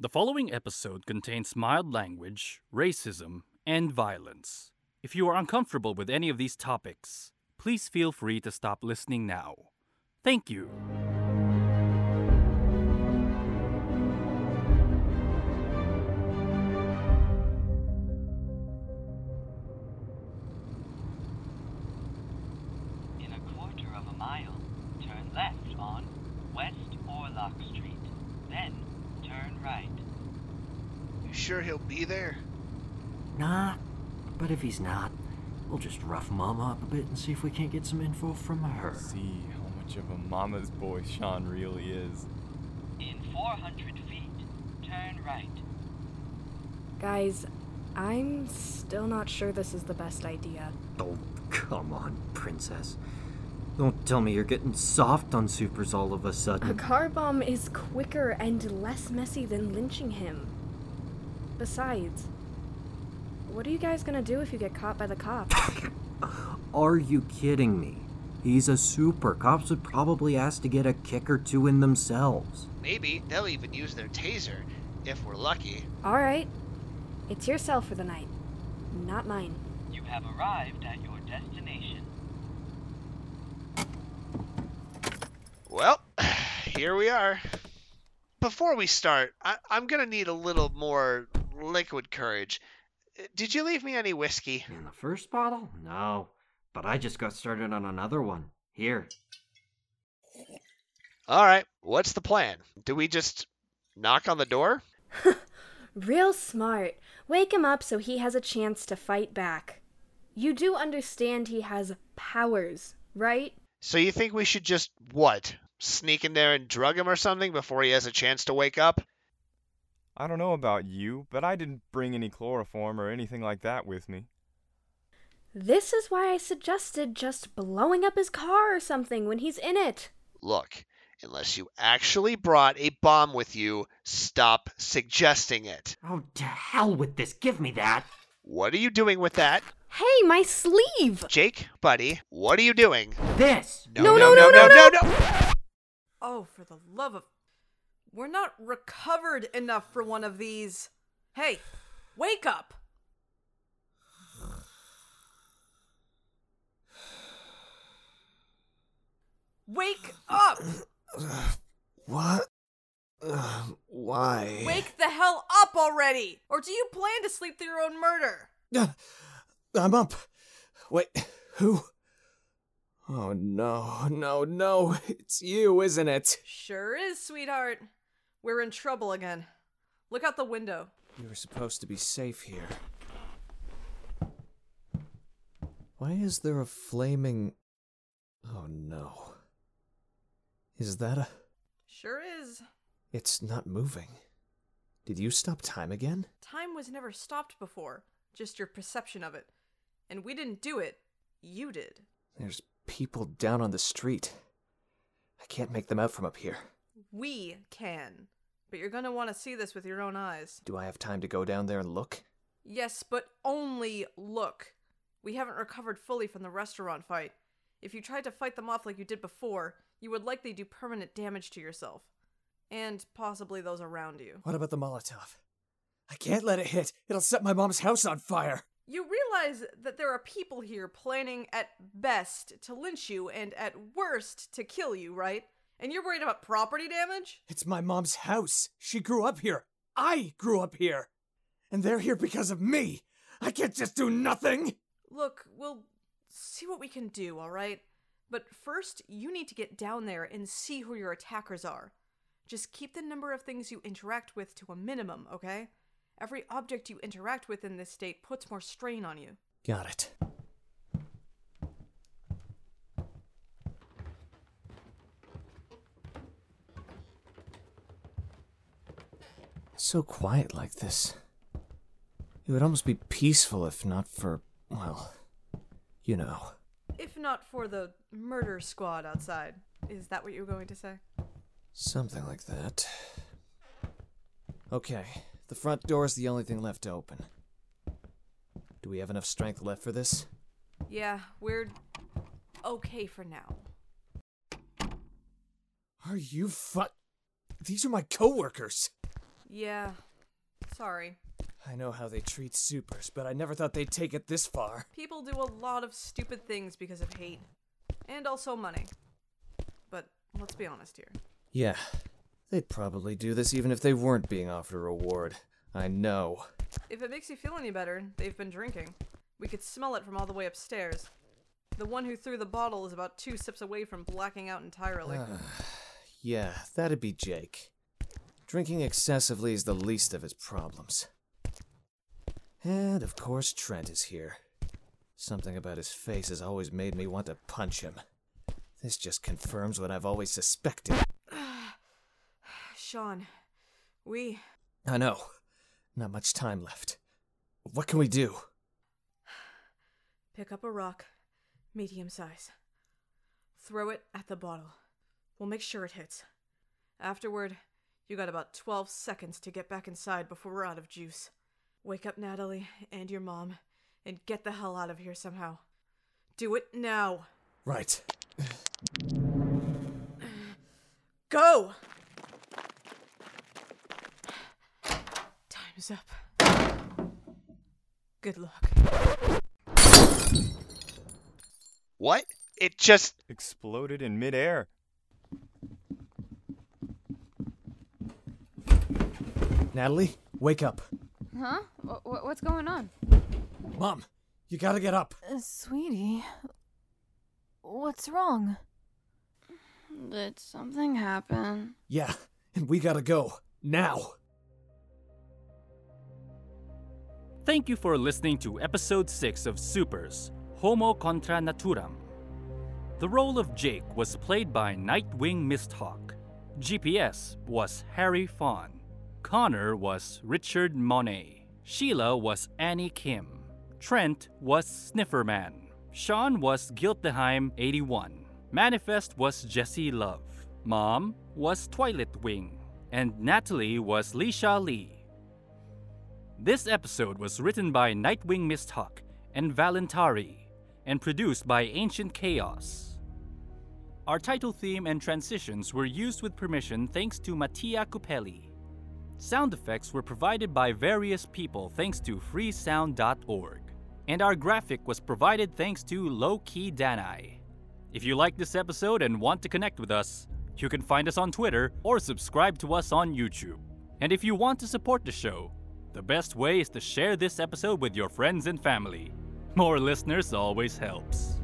The following episode contains mild language, racism, and violence. If you are uncomfortable with any of these topics, please feel free to stop listening now. Thank you. Sure he'll be there? Nah, but if he's not, we'll just rough Mama up a bit and see if we can't get some info from her. See how much of a mama's boy Sean really is. In 400 feet, turn right. Guys, I'm still not sure this is the best idea. Oh, come on, Princess. Don't tell me you're getting soft on supers all of a sudden. A car bomb is quicker and less messy than lynching him. Besides, what are you guys gonna do if you get caught by the cops? Are you kidding me? He's a super. Cops would probably ask to get a kick or two in themselves. Maybe they'll even use their taser, if we're lucky. Alright, it's your cell for the night, not mine. You have arrived at your destination. Well, here we are. Before we start, I- I'm gonna need a little more liquid courage. Uh, Did you leave me any whiskey? In the first bottle? No. But I just got started on another one. Here. All right, what's the plan? Do we just knock on the door? Real smart. Wake him up so he has a chance to fight back. You do understand he has powers, right? So you think we should just what? Sneak in there and drug him or something before he has a chance to wake up? I don't know about you, but I didn't bring any chloroform or anything like that with me. This is why I suggested just blowing up his car or something when he's in it. Look, unless you actually brought a bomb with you, stop suggesting it. Oh, to hell with this. Give me that. What are you doing with that? Hey, my sleeve! Jake, buddy, what are you doing? This. No, no, no, no, no, no. Oh, for the love of. We're not recovered enough for one of these. Hey, wake up! Wake up! What? Uh, why? Wake the hell up already! Or do you plan to sleep through your own murder? Uh, I'm up. Wait, who? Oh no, no, no. It's you, isn't it? Sure is, sweetheart. We're in trouble again. Look out the window. You were supposed to be safe here. Why is there a flaming. Oh no. Is that a. Sure is. It's not moving. Did you stop time again? Time was never stopped before, just your perception of it. And we didn't do it, you did. There's people down on the street. I can't make them out from up here. We can. But you're gonna want to see this with your own eyes. Do I have time to go down there and look? Yes, but only look. We haven't recovered fully from the restaurant fight. If you tried to fight them off like you did before, you would likely do permanent damage to yourself. And possibly those around you. What about the Molotov? I can't let it hit. It'll set my mom's house on fire. You realize that there are people here planning at best to lynch you and at worst to kill you, right? And you're worried about property damage? It's my mom's house. She grew up here. I grew up here. And they're here because of me. I can't just do nothing. Look, we'll see what we can do, alright? But first, you need to get down there and see who your attackers are. Just keep the number of things you interact with to a minimum, okay? Every object you interact with in this state puts more strain on you. Got it. It's so quiet like this. It would almost be peaceful if not for, well, you know. If not for the murder squad outside. Is that what you were going to say? Something like that. Okay, the front door is the only thing left open. Do we have enough strength left for this? Yeah, we're okay for now. Are you fu- These are my coworkers. Yeah. Sorry. I know how they treat supers, but I never thought they'd take it this far. People do a lot of stupid things because of hate. And also money. But let's be honest here. Yeah, they'd probably do this even if they weren't being offered a reward. I know. If it makes you feel any better, they've been drinking. We could smell it from all the way upstairs. The one who threw the bottle is about two sips away from blacking out entirely. Yeah, that'd be Jake. Drinking excessively is the least of his problems. And of course, Trent is here. Something about his face has always made me want to punch him. This just confirms what I've always suspected. Sean, we. I know. Not much time left. What can we do? Pick up a rock, medium size. Throw it at the bottle. We'll make sure it hits. Afterward, you got about 12 seconds to get back inside before we're out of juice. Wake up Natalie and your mom and get the hell out of here somehow. Do it now. Right. Go! Time's up. Good luck. What? It just. Exploded in midair. Natalie, wake up. Huh? Wh- wh- what's going on? Mom, you gotta get up. Uh, sweetie, what's wrong? Did something happen? Yeah, and we gotta go. Now. Thank you for listening to episode 6 of Supers Homo contra Naturam. The role of Jake was played by Nightwing Misthawk. GPS was Harry Fawn. Connor was Richard Monet. Sheila was Annie Kim. Trent was Snifferman. Sean was Gilteheim 81. Manifest was Jesse Love. Mom was Twilight Wing. And Natalie was Lisha Lee. This episode was written by Nightwing Misthawk and Valentari and produced by Ancient Chaos. Our title theme and transitions were used with permission thanks to Mattia Cupelli. Sound effects were provided by various people thanks to freesound.org. And our graphic was provided thanks to Low Key Danai. If you like this episode and want to connect with us, you can find us on Twitter or subscribe to us on YouTube. And if you want to support the show, the best way is to share this episode with your friends and family. More listeners always helps.